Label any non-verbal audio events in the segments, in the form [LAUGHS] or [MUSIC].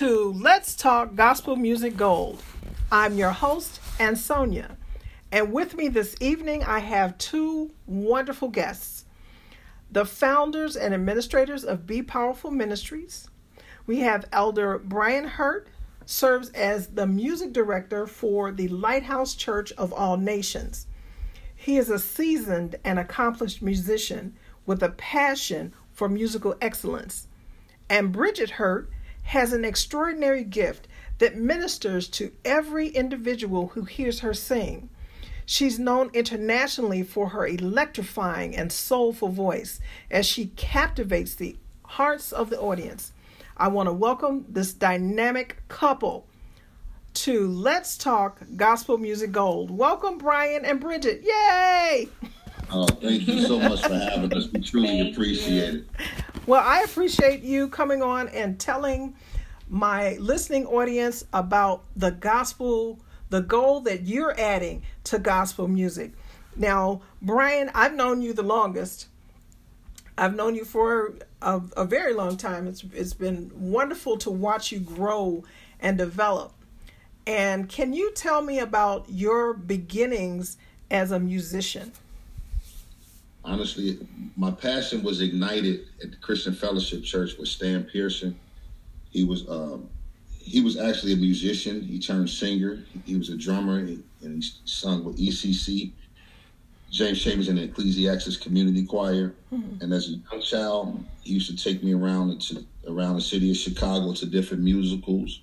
To Let's Talk Gospel Music Gold. I'm your host, Ansonia, and with me this evening I have two wonderful guests the founders and administrators of Be Powerful Ministries. We have Elder Brian Hurt, serves as the music director for the Lighthouse Church of All Nations. He is a seasoned and accomplished musician with a passion for musical excellence. And Bridget Hurt has an extraordinary gift that ministers to every individual who hears her sing. She's known internationally for her electrifying and soulful voice as she captivates the hearts of the audience. I want to welcome this dynamic couple to Let's Talk Gospel Music Gold. Welcome, Brian and Bridget. Yay! [LAUGHS] Oh, thank you so much for having us. We truly appreciate it. Well, I appreciate you coming on and telling my listening audience about the gospel, the goal that you're adding to gospel music. Now, Brian, I've known you the longest. I've known you for a, a very long time. It's it's been wonderful to watch you grow and develop. And can you tell me about your beginnings as a musician? Honestly, my passion was ignited at the Christian Fellowship Church with Stan Pearson. He was um, he was actually a musician. He turned singer. He was a drummer and he sung with ECC. James Chambers in the Ecclesiastes Community Choir. Mm-hmm. And as a young child, he used to take me around to around the city of Chicago to different musicals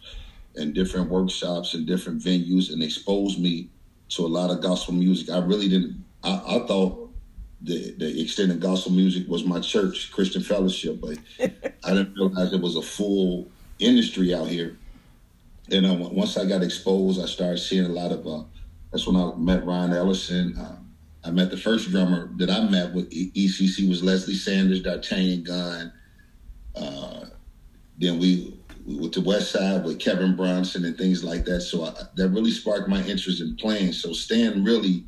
and different workshops and different venues and expose me to a lot of gospel music. I really didn't I, I thought the the extended gospel music was my church, Christian Fellowship, but I didn't realize it was a full industry out here. And uh, once I got exposed, I started seeing a lot of. Uh, that's when I met Ryan Ellison. Uh, I met the first drummer that I met with ECC was Leslie Sanders, D'Artagnan Gunn. Uh, then we went to West Side with Kevin Bronson and things like that. So I, that really sparked my interest in playing. So Stan really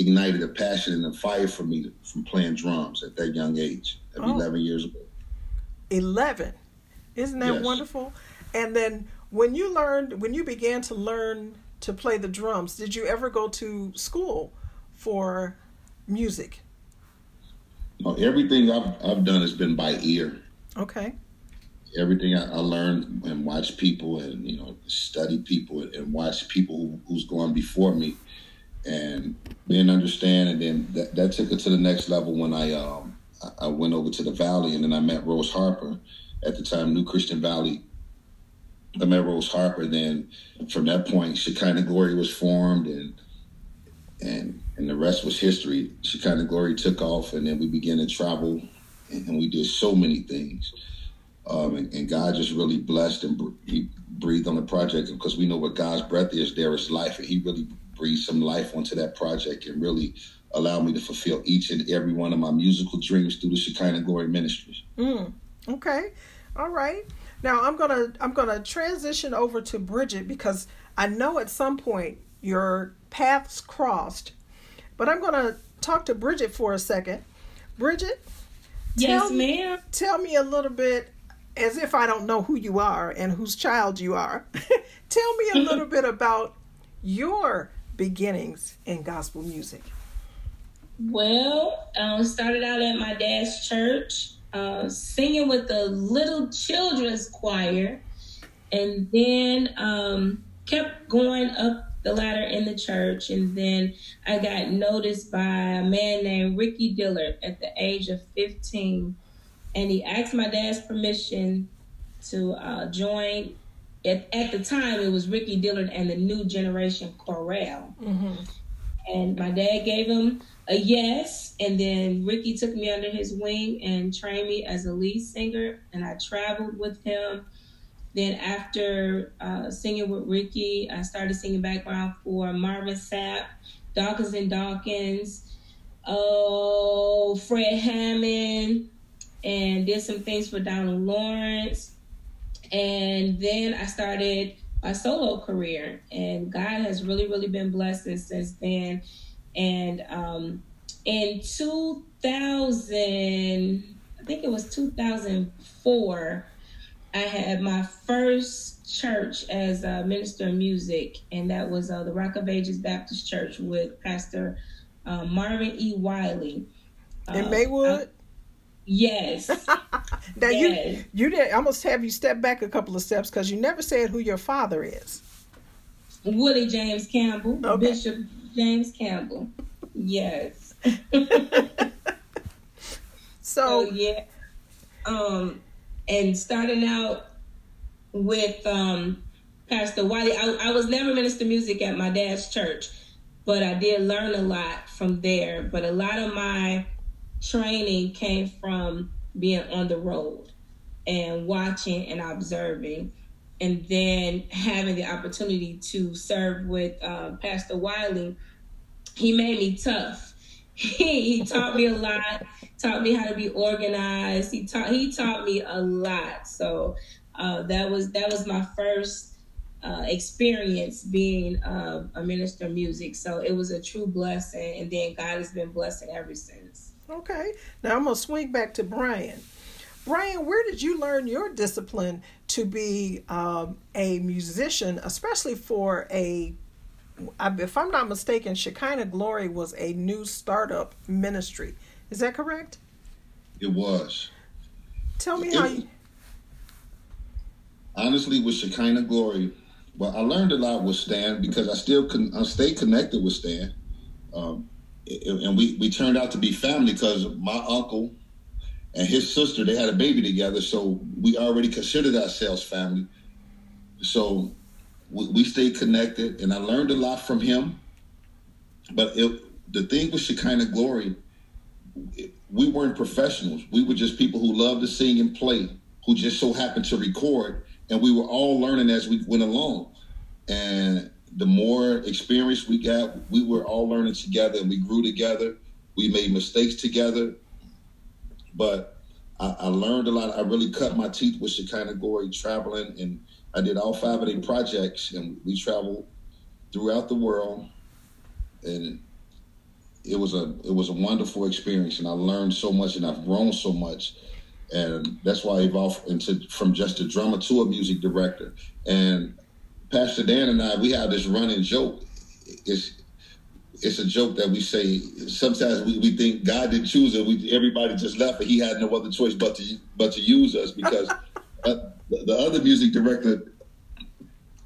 ignited a passion and a fire for me to, from playing drums at that young age, at oh. 11 years old. 11. Isn't that yes. wonderful? And then when you learned, when you began to learn to play the drums, did you ever go to school for music? No, everything I've, I've done has been by ear. Okay. Everything I, I learned and watched people and, you know, study people and watch people who, who's gone before me and then understand. And then that, that took it to the next level when I, um, I went over to the Valley and then I met Rose Harper at the time, New Christian Valley. I met Rose Harper. Then from that point, Shekinah Glory was formed, and and and the rest was history. Shekinah Glory took off, and then we began to travel, and, we did so many things. Um, and, and, God just really blessed and He breathed on the project because we know what God's breath is. There is life, and He really breathed some life onto that project and really allow me to fulfill each and every one of my musical dreams through the Shekinah Glory Ministries. Mm. Okay. All right. Now I'm gonna I'm gonna transition over to Bridget because I know at some point your paths crossed, but I'm gonna talk to Bridget for a second. Bridget, yes, ma'am. tell me a little bit, as if I don't know who you are and whose child you are. [LAUGHS] tell me a little [LAUGHS] bit about your beginnings in gospel music. Well, um, started out at my dad's church uh, singing with the little children's choir, and then um, kept going up the ladder in the church. And then I got noticed by a man named Ricky Dillard at the age of 15. And he asked my dad's permission to uh, join. At, at the time, it was Ricky Dillard and the New Generation Chorale. Mm-hmm. And my dad gave him a yes. And then Ricky took me under his wing and trained me as a lead singer. And I traveled with him. Then after uh, singing with Ricky, I started singing background for Marvin Sapp, Dawkins and Dawkins, oh Fred Hammond, and did some things for Donald Lawrence. And then I started my solo career, and God has really, really been blessed since then. And um, in 2000, I think it was 2004, I had my first church as a minister of music, and that was uh, the Rock of Ages Baptist Church with Pastor uh, Marvin E. Wiley. In uh, Maywood? Yes. [LAUGHS] now yes. you you did almost have you step back a couple of steps because you never said who your father is. Willie James Campbell, okay. Bishop James Campbell. Yes. [LAUGHS] so, so yeah. Um and starting out with um, Pastor Wiley, I, I was never minister music at my dad's church, but I did learn a lot from there. But a lot of my training came from being on the road and watching and observing and then having the opportunity to serve with uh, Pastor Wiley, he made me tough. [LAUGHS] he, he taught me a lot taught me how to be organized. He taught he taught me a lot. So uh, that was that was my first uh, experience being uh, a minister of music. So it was a true blessing, and then God has been blessing ever since. Okay, now I'm gonna swing back to Brian. Brian, where did you learn your discipline to be um, a musician, especially for a if I'm not mistaken, Shekinah Glory was a new startup ministry. Is that correct? It was. Tell me it, how you. Honestly, with Shekinah Glory, well, I learned a lot with Stan because I still con- I stay connected with Stan, um, and we we turned out to be family because my uncle and his sister they had a baby together, so we already considered ourselves family. So we, we stayed connected, and I learned a lot from him. But it, the thing with Shekinah Glory we weren't professionals. We were just people who loved to sing and play, who just so happened to record, and we were all learning as we went along. And the more experience we got, we were all learning together, and we grew together. We made mistakes together, but I, I learned a lot. I really cut my teeth with Shekinah Glory traveling, and I did all five of their projects, and we traveled throughout the world, and it was a it was a wonderful experience, and I learned so much, and I've grown so much, and that's why I evolved into from just a drummer to a music director. And Pastor Dan and I, we have this running joke. It's it's a joke that we say sometimes we, we think God didn't choose us. We everybody just left, and He had no other choice but to but to use us because uh, [LAUGHS] the, the other music director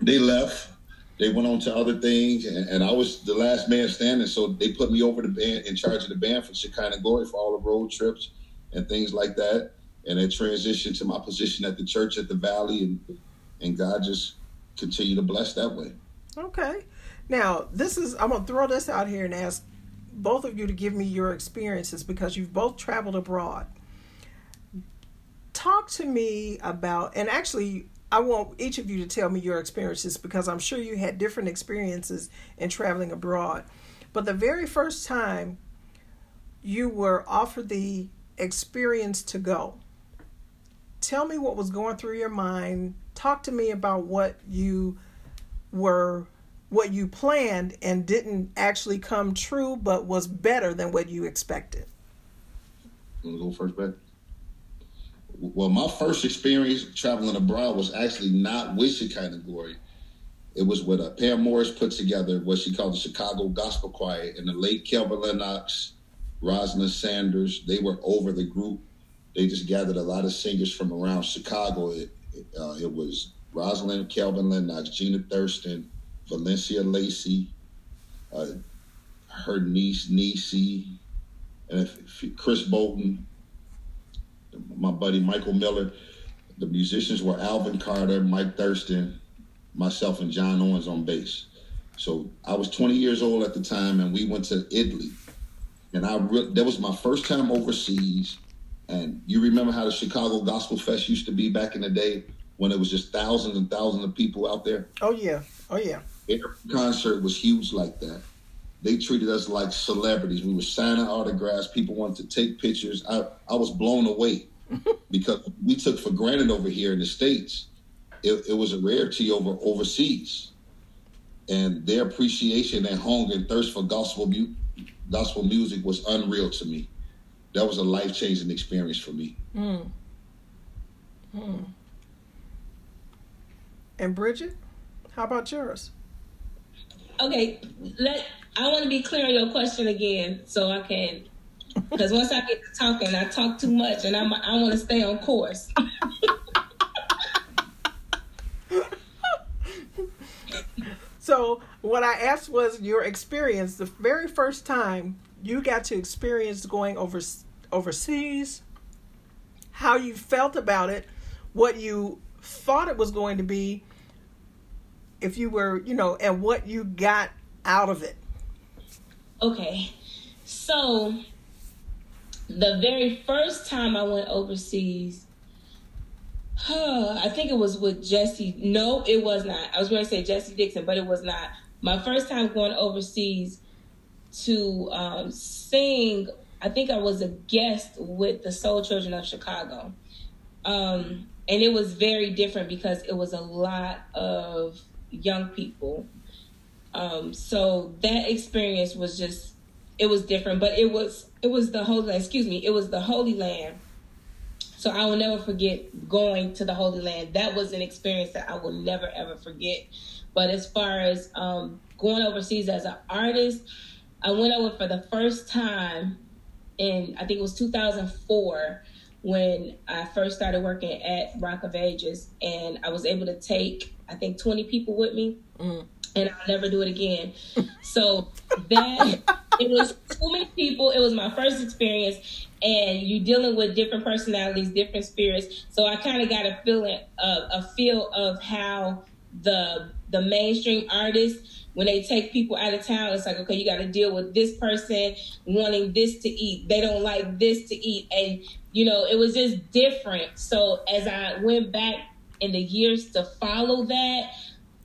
they left they went on to other things, and, and, I was the last man standing. So they put me over the band in charge of the band for Shekinah Glory for all the road trips and things like that. And it transitioned to my position at the church at the Valley, and and God just continued to bless that way. Okay, now this is I'm gonna throw this out here and ask both of you to give me your experiences because you've both traveled abroad. Talk to me about, and actually, I want each of you to tell me your experiences because I'm sure you had different experiences in traveling abroad. But the very first time you were offered the experience to go, tell me what was going through your mind. Talk to me about what you were what you planned and didn't actually come true but was better than what you expected. Want to go first, Beth? well, my first experience traveling abroad was actually not with Shekinah Glory. It was what uh, Pam Morris put together, what she called the Chicago Gospel Choir, and the late Kelvin Lennox, Rosalind Sanders. They were over the group. They just gathered a lot of singers from around Chicago. Uh, it was Rosalind, Kelvin Lennox, Gina Thurston, Valencia Lacey, uh, her niece Niecy, and Chris Bolton, my buddy Michael Miller. The musicians were Alvin Carter, Mike Thurston, myself, and John Owens on bass. So I was 20 years old at the time, and we went to Italy. And I re- that was my first time overseas. And you remember how the Chicago Gospel Fest used to be back in the day when it was just thousands and thousands of people out there? Oh yeah, oh yeah. Every concert was huge like that. They treated us like celebrities. We were signing autographs. People wanted to take pictures. I, I was blown away [LAUGHS] because we took for granted over here in the States. It, it was a rarity over overseas. And their appreciation and hunger and thirst for gospel, mu- gospel music was unreal to me. That was a life changing experience for me. Mm. Mm. And Bridget, how about yours? Okay, let I want to be clear on your question again, so I can. Because once I get to talking, I talk too much, and I'm I want to stay on course. [LAUGHS] so what I asked was your experience the very first time you got to experience going over overseas, how you felt about it, what you thought it was going to be, if you were, you know, and what you got out of it. Okay. So the very first time I went overseas, huh, [SIGHS] I think it was with Jesse. No, it was not. I was going to say Jesse Dixon, but it was not. My first time going overseas to um, sing, I think I was a guest with the Soul Children of Chicago. Um, and it was very different because it was a lot of young people. Um, so that experience was just it was different, but it was it was the holy land, excuse me, it was the Holy Land. So I will never forget going to the Holy Land. That was an experience that I will never ever forget. But as far as um, going overseas as an artist, I went over for the first time in I think it was 2004 when I first started working at Rock of Ages, and I was able to take I think 20 people with me, mm. and I'll never do it again. so that it was too many people. It was my first experience, and you're dealing with different personalities, different spirits. So I kind of got a feeling, uh, a feel of how the the mainstream artists when they take people out of town, it's like, okay, you got to deal with this person wanting this to eat. They don't like this to eat. And, you know, it was just different. So as I went back in the years to follow that,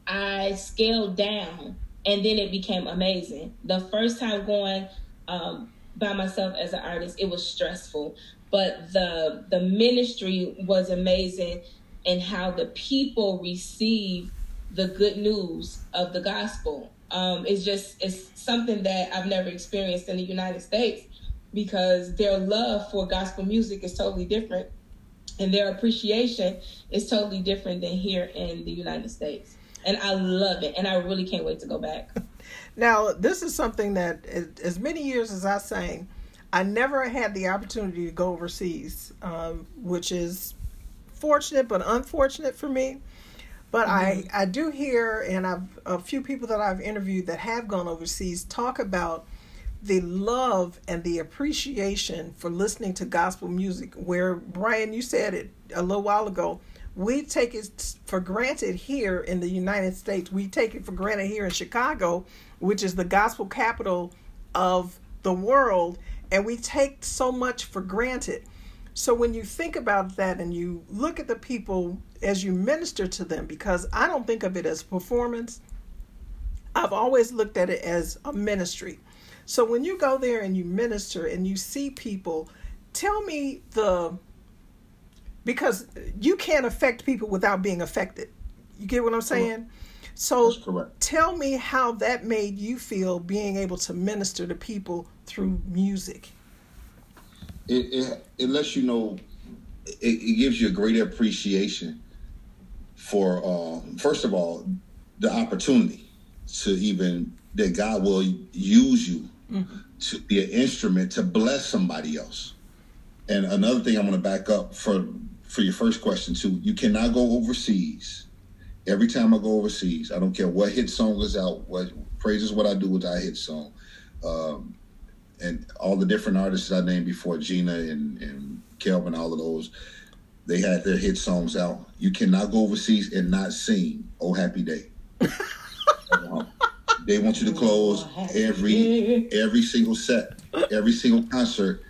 I scaled down and then it became amazing. The first time going um, by myself as an artist, it was stressful, but the the ministry was amazing and how the people receive the good news of the gospel. Um, it's just it's something that I've never experienced in the United States because their love for gospel music is totally different and their appreciation is totally different than here in the United States. And I love it and I really can't wait to go back. [LAUGHS] Now, this is something that as many years as I sang, I never had the opportunity to go overseas, um, which is fortunate but unfortunate for me. But mm-hmm. I, I do hear, and I've a few people that I've interviewed that have gone overseas talk about the love and the appreciation for listening to gospel music. Where Brian, you said it a little while ago, we take it for granted here in the United States. We take it for granted here in Chicago, which is the gospel capital of the world, and we take so much for granted. So when you think about that and you look at the people as you minister to them, because I don't think of it as performance, I've always looked at it as a ministry. So when you go there and you minister and you see people, tell me the because you can't affect people without being affected. You get what I'm saying? So tell me how that made you feel being able to minister to people through music it, it, it lets you know it, it, gives you a greater appreciation for uh, first of all the opportunity to even that God will use you mm-hmm. to be an instrument to bless somebody else. And another thing I'm going to back up for for your first question too. You cannot go overseas. Every time I go overseas, I don't care what hit song is out. What praises what I do with that hit song. Um, and all the different artists I named before, Gina and, and Kelvin, all of those, they had their hit songs out. You cannot go overseas and not sing "Oh Happy Day." [LAUGHS] they want you to close every every single set, every single concert.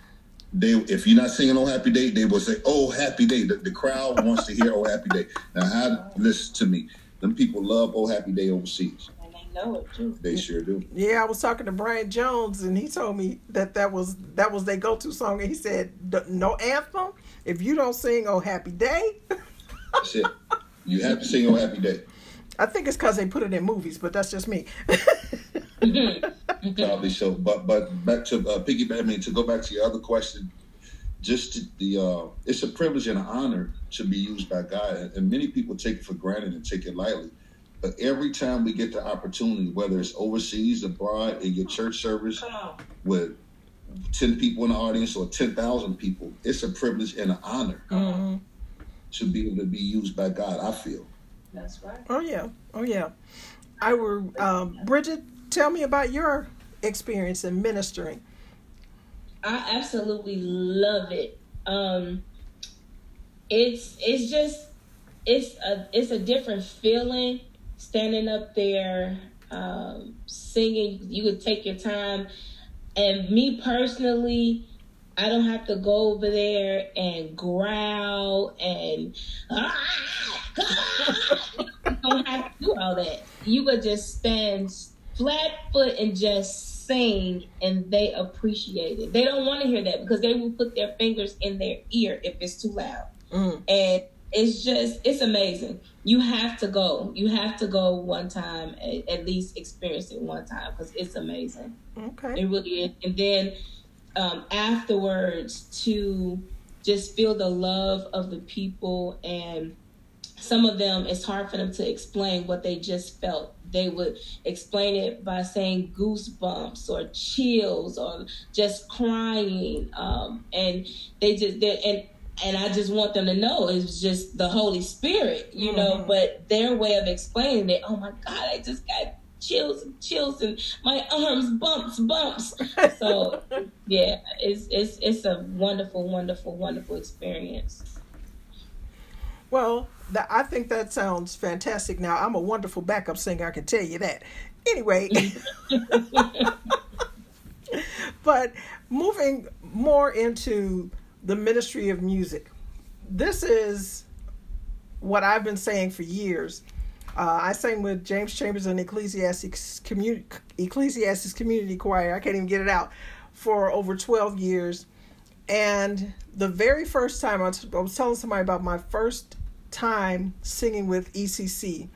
They, if you're not singing "Oh Happy Day," they will say "Oh Happy Day." The, the crowd wants to hear "Oh Happy Day." Now, how, listen to me. Them people love "Oh Happy Day" overseas know it too. They sure do. Yeah, I was talking to Brian Jones, and he told me that that was that was their go-to song, and he said, "No anthem if you don't sing "Oh Happy Day." That's it. You have to sing "Oh Happy Day." I think it's because they put it in movies, but that's just me. Probably so, but but back to uh, piggyback. I mean, to go back to your other question, just the uh, it's a privilege and an honor to be used by God, and, and many people take it for granted and take it lightly. But every time we get the opportunity, whether it's overseas, abroad, in your church service, with 10 people in the audience or 10,000 people, it's a privilege and an honor mm-hmm. to be able to be used by God, I feel. That's right. Oh, yeah. Oh, yeah. I were, um, Bridget, tell me about your experience in ministering. I absolutely love it. Um, it's it's just it's a it's a different feeling standing up there um, singing. You would take your time, and me personally, I don't have to go over there and growl and ah, ah. [LAUGHS] don't have to do all that. You would just stand flat foot and just sing, and they appreciate it. They don't want to hear that because they will put their fingers in their ear if it's too loud. Mm. And it's just it's amazing. You have to go. You have to go one time, at, at least experience it one time because it's amazing. Okay, it really is. And then um, afterwards, to just feel the love of the people, and some of them, it's hard for them to explain what they just felt. They would explain it by saying goosebumps or chills or just crying, um, and they just—they and and I just want them to know it's just the Holy Spirit, you mm-hmm. know. But their way of explaining it, oh my God, I just got chills and chills and my arms bumps bumps. so [LAUGHS] yeah, it's it's it's a wonderful, wonderful, wonderful experience. Well, that, I think that sounds fantastic. Now I'm a wonderful backup singer, I can tell you that. Anyway. [LAUGHS] [LAUGHS] but moving more into the ministry of music. This is what I've been saying for years. Uh, I sang with James Chambers and Ecclesiastes Community Community Choir. I can't even get it out for over 12 years. And the very first time I was telling somebody about my first time singing with ECC,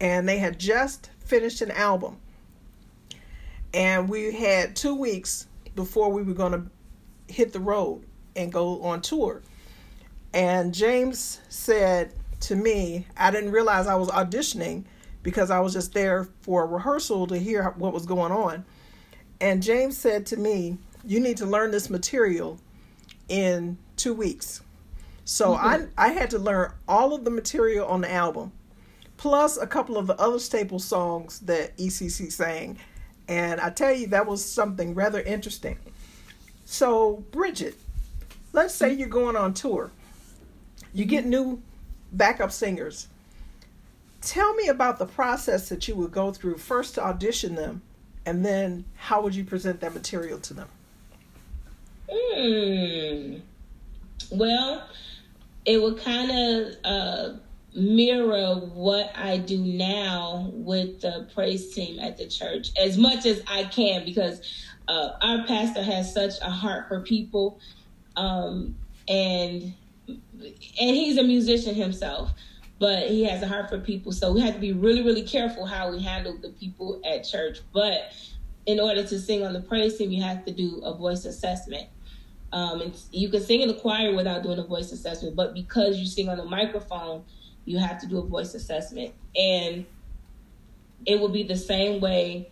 and they had just finished an album. And we had two weeks before we were going to hit the road and go on tour. And James said to me, I didn't realize I was auditioning because I was just there for a rehearsal to hear what was going on. And James said to me, You need to learn this material in two weeks. So mm-hmm. I, I had to learn all of the material on the album, plus a couple of the other staple songs that ECC sang. And I tell you, that was something rather interesting. So, Bridget, let's say you're going on tour, you get new backup singers. Tell me about the process that you would go through first to audition them, and then how would you present that material to them? Hmm. Well, it would kind of uh, mirror what I do now with the praise team at the church as much as I can because uh, our pastor has such a heart for people um, and and he's a musician himself, but he has a heart for people. So we have to be really, really careful how we handle the people at church. But in order to sing on the praise team, you have to do a voice assessment. Um, and you can sing in the choir without doing a voice assessment, but because you sing on the microphone, you have to do a voice assessment. And it will be the same way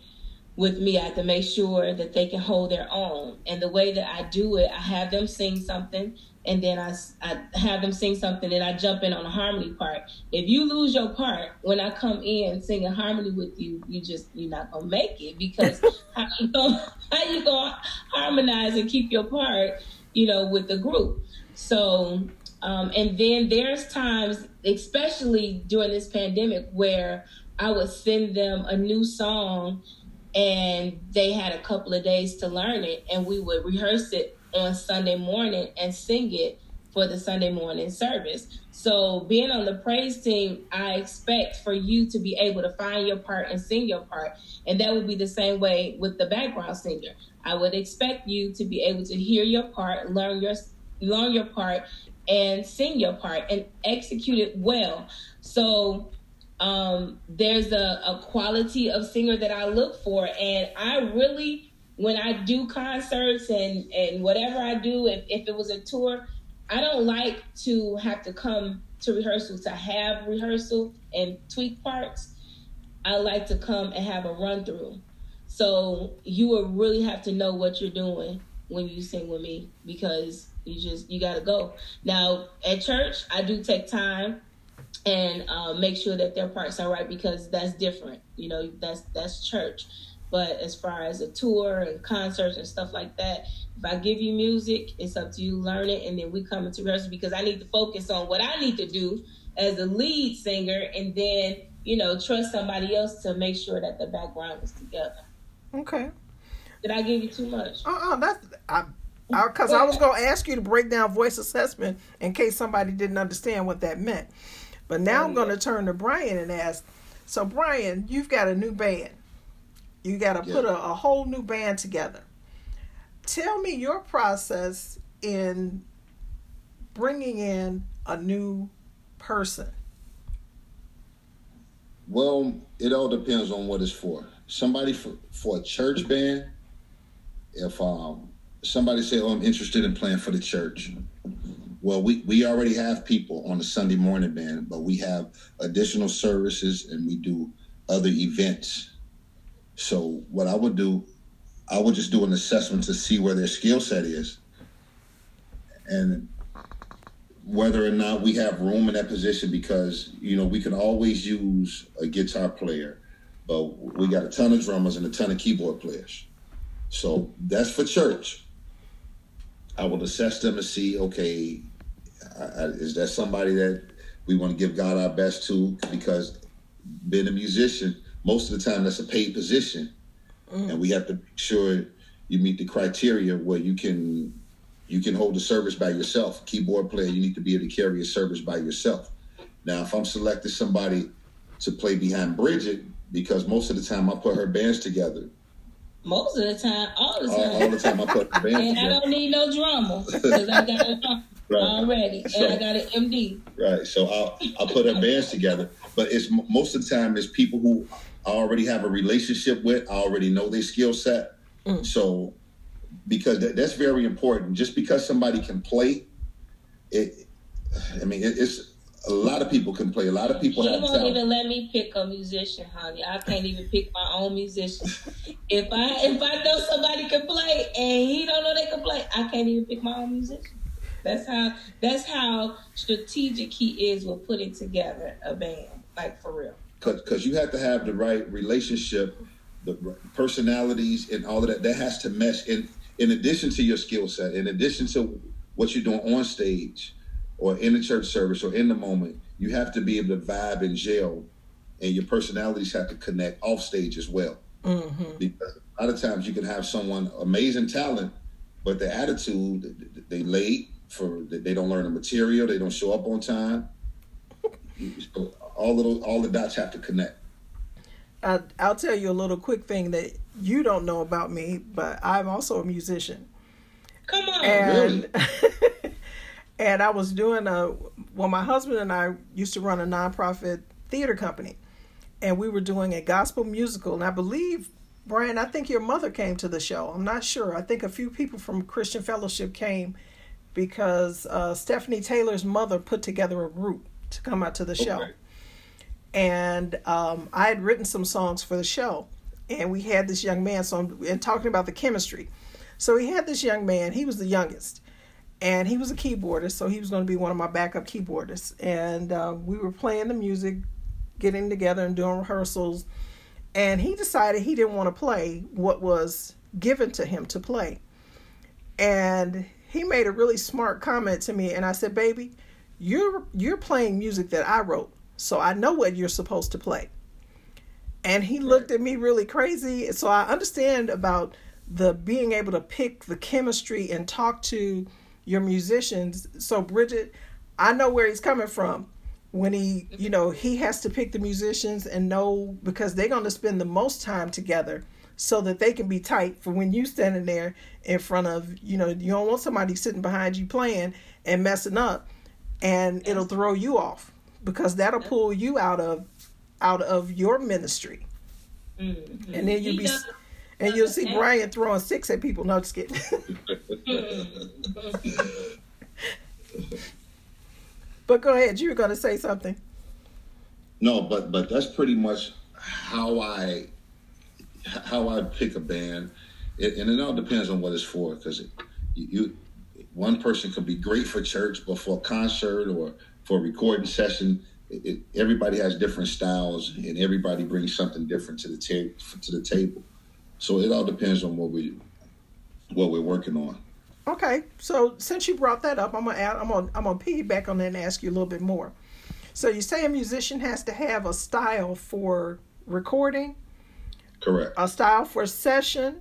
with me. I have to make sure that they can hold their own. And the way that I do it, I have them sing something and then I, I have them sing something and I jump in on a harmony part. If you lose your part when I come in singing harmony with you, you just you're not gonna make it because [LAUGHS] how you gonna how you gonna harmonize and keep your part, you know, with the group. So um, and then there's times, especially during this pandemic, where I would send them a new song and they had a couple of days to learn it and we would rehearse it on Sunday morning and sing it for the Sunday morning service. So being on the praise team, I expect for you to be able to find your part and sing your part. And that would be the same way with the background singer. I would expect you to be able to hear your part, learn your learn your part and sing your part and execute it well. So um, there's a, a quality of singer that I look for, and I really, when I do concerts and and whatever I do, if if it was a tour, I don't like to have to come to rehearsal to have rehearsal and tweak parts. I like to come and have a run through. So you will really have to know what you're doing when you sing with me because you just you got to go. Now at church, I do take time and uh, make sure that their parts are right because that's different. You know, that's that's church. But as far as a tour and concerts and stuff like that, if I give you music, it's up to you learn it, and then we come into rehearsal because I need to focus on what I need to do as a lead singer, and then you know trust somebody else to make sure that the background is together. Okay. Did I give you too much? Uh uh-uh, uh that's I. Because I, I was going to ask you to break down voice assessment in case somebody didn't understand what that meant. But now oh, I'm going to turn to Brian and ask. So, Brian, you've got a new band. You got to yeah. put a, a whole new band together. Tell me your process in bringing in a new person. Well, it all depends on what it's for. Somebody for, for a church band, if um, somebody say, "Oh, I'm interested in playing for the church," well, we we already have people on the Sunday morning band, but we have additional services and we do other events so what I would do, I would just do an assessment to see where their skill set is, and whether or not we have room in that position. Because you know we can always use a guitar player, but we got a ton of drummers and a ton of keyboard players. So that's for church. I will assess them and see, okay, is that somebody that we want to give God our best to? Because being a musician, most of the time that's a paid position, mm. and we have to make sure you meet the criteria where you can you can hold the service by yourself. Keyboard player, you need to be able to carry a service by yourself. Now, if I'm selecting somebody to play behind Bridget, because most of the time I put her bands together. Most of the time, all the time. All, all the time I put her bands [LAUGHS] and together. I don't need no drama because I got a right. already, so, and I got an MD. Right. So I'll I'll put her bands together, but it's most of the time it's people who I already have a relationship with. I already know their skill set. Mm. So, because that, that's very important. Just because somebody can play, it. I mean, it, it's a lot of people can play. A lot of people he have won't talent. even let me pick a musician, honey. I can't even pick my own musician. if I if I know somebody can play and he don't know they can play, I can't even pick my own musician. That's how that's how strategic he is with putting together a band, like for real because you have to have the right relationship, the personalities, and all of that. That has to mesh. In in addition to your skill set, in addition to what you're doing on stage, or in the church service, or in the moment, you have to be able to vibe and gel, and your personalities have to connect off stage as well. Mm-hmm. Because a lot of times you can have someone amazing talent, but the attitude they late for they don't learn the material, they don't show up on time all little all the dots have to connect. I, I'll tell you a little quick thing that you don't know about me, but I'm also a musician. Come on, and really? [LAUGHS] and I was doing a well, my husband and I used to run a nonprofit theater company, and we were doing a gospel musical, and I believe. Brian, I think your mother came to the show. I'm not sure. I think a few people from Christian Fellowship came because uh, Stephanie Taylor's mother put together a group to come out to the show. Okay and um, I had written some songs for the show, and we had this young man. So I'm and talking about the chemistry. So we had this young man. He was the youngest, and he was a keyboardist. So he was going to be one of my backup keyboardists. And uh, we were playing the music, getting together and doing rehearsals. And he decided he didn't want to play what was given to him to play. And he made a really smart comment to me, and I said, "Baby, you're you're playing music that I wrote." So I know what you're supposed to play. And he looked at me really crazy. So I understand about the being able to pick the chemistry and talk to your musicians. So Bridget, I know where he's coming from when he, mm-hmm. you know, he has to pick the musicians and know because they're going to spend the most time together so that they can be tight for when you standing there in front of, you know, you don't want somebody sitting behind you playing and messing up and it'll throw you off because that'll pull you out of out of your ministry. Mm-hmm. And then you'll be and you'll see Brian throwing six at people. No, just kidding. [LAUGHS] but go ahead. You were going to say something. No, but but that's pretty much how I how I pick a band, it, and it all depends on what it's for. Because you, you, one person could be great for church, but for a concert or for a recording session, it, it, everybody has different styles, and everybody brings something different to the ta- to the table. So it all depends on what we what we're working on. Okay, so since you brought that up, I'm gonna add, I'm gonna I'm gonna piggyback on that and ask you a little bit more. So you say a musician has to have a style for recording, correct? A style for session.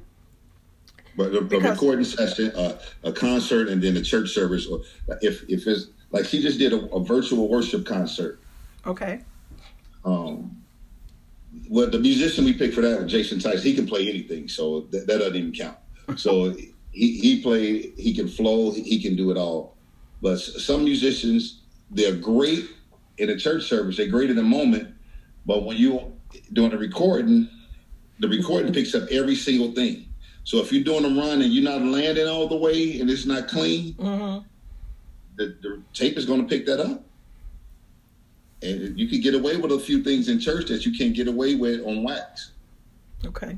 But a, a recording session, uh, a concert, and then a church service. Or if if it's like she just did a, a virtual worship concert. Okay. Um. Well, the musician we picked for that, Jason Tice, he can play anything, so that, that doesn't even count. So [LAUGHS] he he played, he can flow, he can do it all. But some musicians, they're great in a church service, they're great in the moment, but when you doing a recording, the recording picks up every single thing. So if you're doing a run and you're not landing all the way and it's not clean, mm-hmm. the, the tape is going to pick that up. And you can get away with a few things in church that you can't get away with on wax. Okay.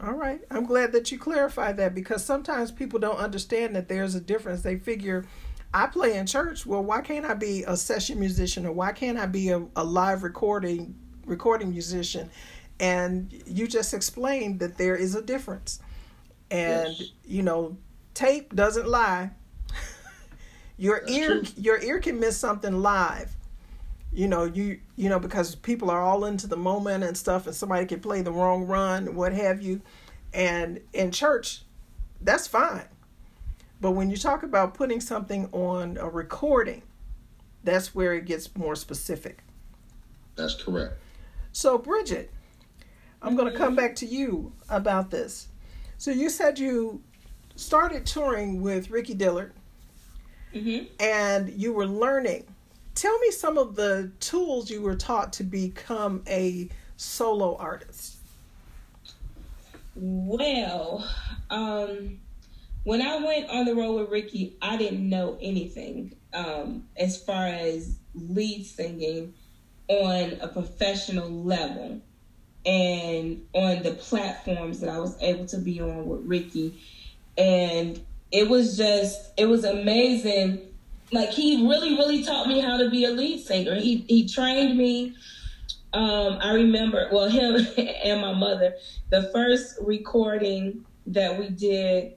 All right. I'm glad that you clarified that because sometimes people don't understand that there's a difference. They figure I play in church. Well, why can't I be a session musician or why can't I be a, a live recording recording musician? And you just explained that there is a difference. And yes. you know, tape doesn't lie. [LAUGHS] your That's ear true. your ear can miss something live. You know, you you know, because people are all into the moment and stuff and somebody can play the wrong run, what have you. And in church, that's fine but when you talk about putting something on a recording, that's where it gets more specific. That's correct. So, Bridget, I'm going to come back to you about this. So, you said you started touring with Ricky Dillard mm-hmm. and you were learning. Tell me some of the tools you were taught to become a solo artist. Well, um, when I went on the road with Ricky, I didn't know anything um, as far as lead singing on a professional level and on the platforms that I was able to be on with Ricky. And it was just, it was amazing. Like he really, really taught me how to be a lead singer. He he trained me. Um, I remember, well, [LAUGHS] him and my mother, the first recording that we did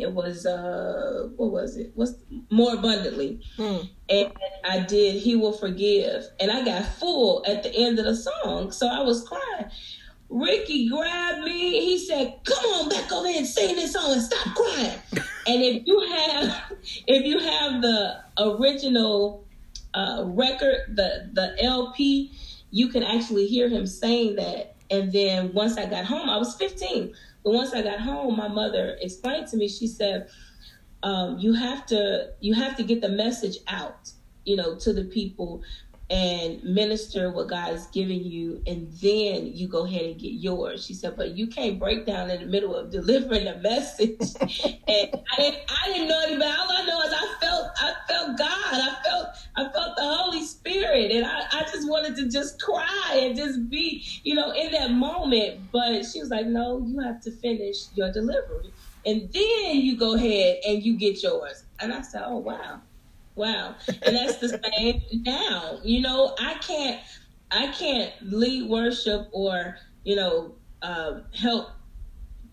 it was uh what was it? What's more abundantly? Hmm. And I did He Will Forgive. And I got full at the end of the song. So I was crying. Ricky grabbed me. He said, "Come on back over and sing this song and stop crying." [LAUGHS] and if you have, if you have the original uh, record, the the LP, you can actually hear him saying that. And then once I got home, I was 15. But once I got home, my mother explained to me. She said, um, "You have to you have to get the message out, you know, to the people." And minister what God is giving you, and then you go ahead and get yours. She said, but you can't break down in the middle of delivering a message. [LAUGHS] and I didn't, I didn't know anybody. All I know is I felt, I felt God. I felt, I felt the Holy Spirit, and I, I just wanted to just cry and just be, you know, in that moment. But she was like, no, you have to finish your delivery, and then you go ahead and you get yours. And I said, oh wow. Wow. And that's the same now. You know, I can't I can't lead worship or, you know, uh, help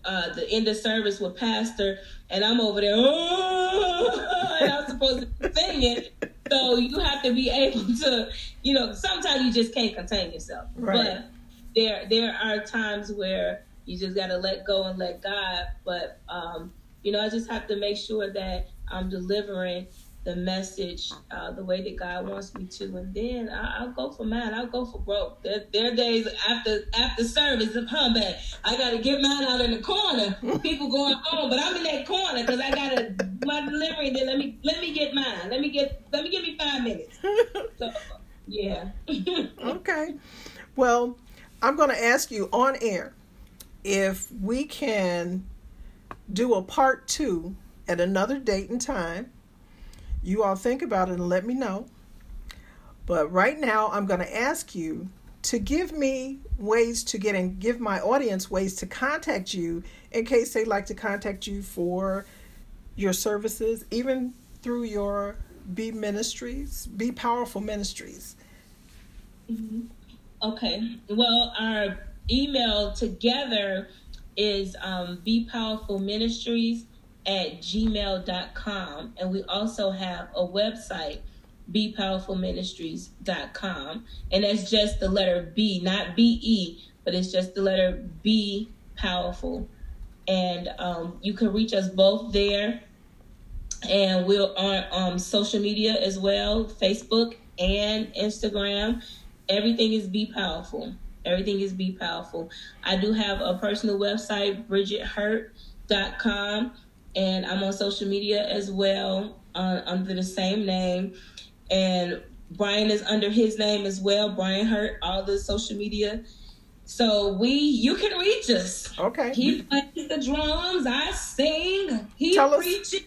uh, the end of service with pastor and I'm over there oh, and I'm supposed to sing it. So you have to be able [LAUGHS] to, you know, sometimes you just can't contain yourself. Right. But there there are times where you just gotta let go and let God. But um, you know, I just have to make sure that I'm delivering the message uh, the way that God wants me to, and then I, will go for mine. I'll go for broke. There, there are days after after service of humbug. I got to get mine out in the corner. People going home, but I'm in that corner because I got to my delivery. Then let me let me get mine. Let me get let me give me five minutes. So yeah. [LAUGHS] okay. Well, I'm to ask you on air if we can do a part two at another date and time. You all think about it and let me know. But right now, I'm going to ask you to give me ways to get and give my audience ways to contact you in case they'd like to contact you for your services, even through your Be Ministries, Be Powerful Ministries. Mm-hmm. Okay. Well, our email together is um, Be Powerful Ministries at gmail.com. And we also have a website, bepowerfulministries.com. And that's just the letter B, not B E, but it's just the letter B powerful. And um, you can reach us both there. And we're on um, social media as well Facebook and Instagram. Everything is Be Powerful. Everything is Be Powerful. I do have a personal website, bridgethurt.com, and I'm on social media as well uh, under the same name. And Brian is under his name as well, Brian Hurt, all the social media. So we, you can reach us. Okay. He plays the drums. I sing. He Tell us- preaches.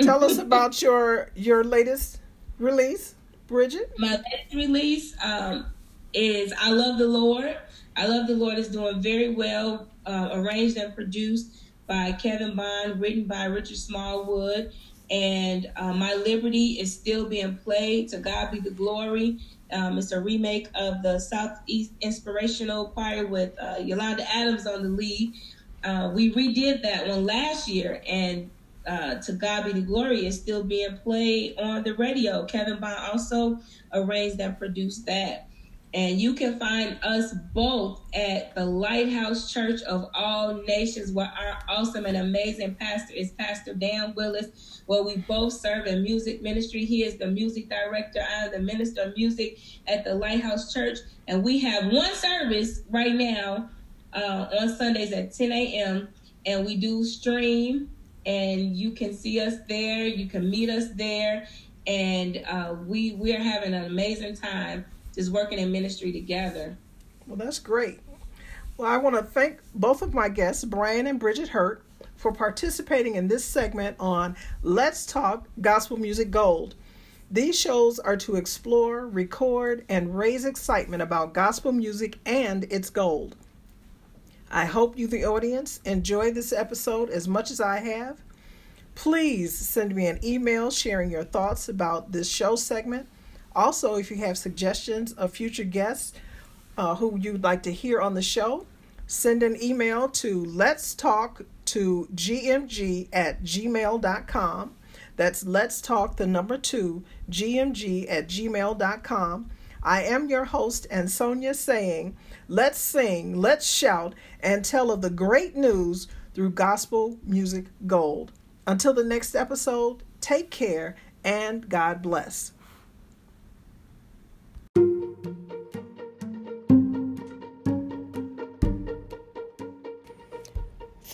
Tell us [LAUGHS] about your your latest release, Bridget. My latest release um, is "I Love the Lord." "I Love the Lord" is doing very well, uh, arranged and produced by Kevin Bond, written by Richard Smallwood, and uh, "My Liberty" is still being played. To God be the glory. Um, it's a remake of the Southeast Inspirational Choir with uh, Yolanda Adams on the lead. Uh, we redid that one last year, and uh, to God be the glory is still being played on the radio. Kevin Bond also arranged and produced that. And you can find us both at the Lighthouse Church of All Nations, where our awesome and amazing pastor is Pastor Dan Willis, where we both serve in music ministry. He is the music director, I am the minister of music at the Lighthouse Church. And we have one service right now uh, on Sundays at 10 a.m. And we do stream and you can see us there. You can meet us there, and uh, we we are having an amazing time just working in ministry together. Well, that's great. Well, I want to thank both of my guests, Brian and Bridget Hurt, for participating in this segment on Let's Talk Gospel Music Gold. These shows are to explore, record, and raise excitement about gospel music and its gold. I hope you, the audience, enjoy this episode as much as I have. Please send me an email sharing your thoughts about this show segment. Also, if you have suggestions of future guests uh, who you'd like to hear on the show, send an email to let's talk to gmg at gmail.com. That's let's talk the number two, gmg at gmail.com. I am your host, and Sonia saying, let's sing, let's shout, and tell of the great news through gospel music gold. Until the next episode, take care and God bless.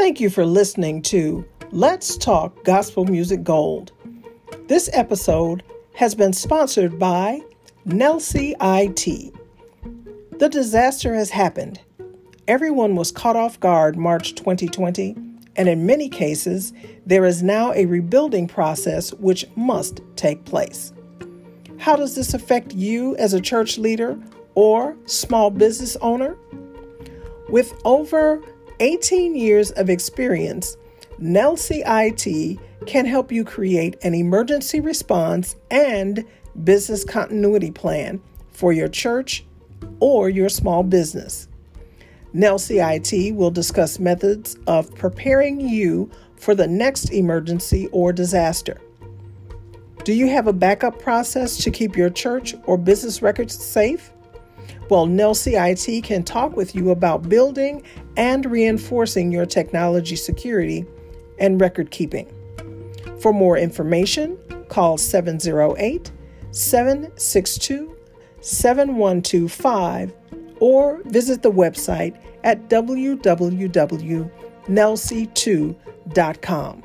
Thank you for listening to Let's Talk Gospel Music Gold. This episode has been sponsored by Nelsie IT. The disaster has happened. Everyone was caught off guard March 2020, and in many cases, there is now a rebuilding process which must take place. How does this affect you as a church leader or small business owner? With over 18 years of experience, Nelsie IT can help you create an emergency response and business continuity plan for your church or your small business. Nelsie IT will discuss methods of preparing you for the next emergency or disaster. Do you have a backup process to keep your church or business records safe? Well, Nelsie IT can talk with you about building and reinforcing your technology security and record keeping. For more information, call 708 762 7125 or visit the website at www.nelsie2.com.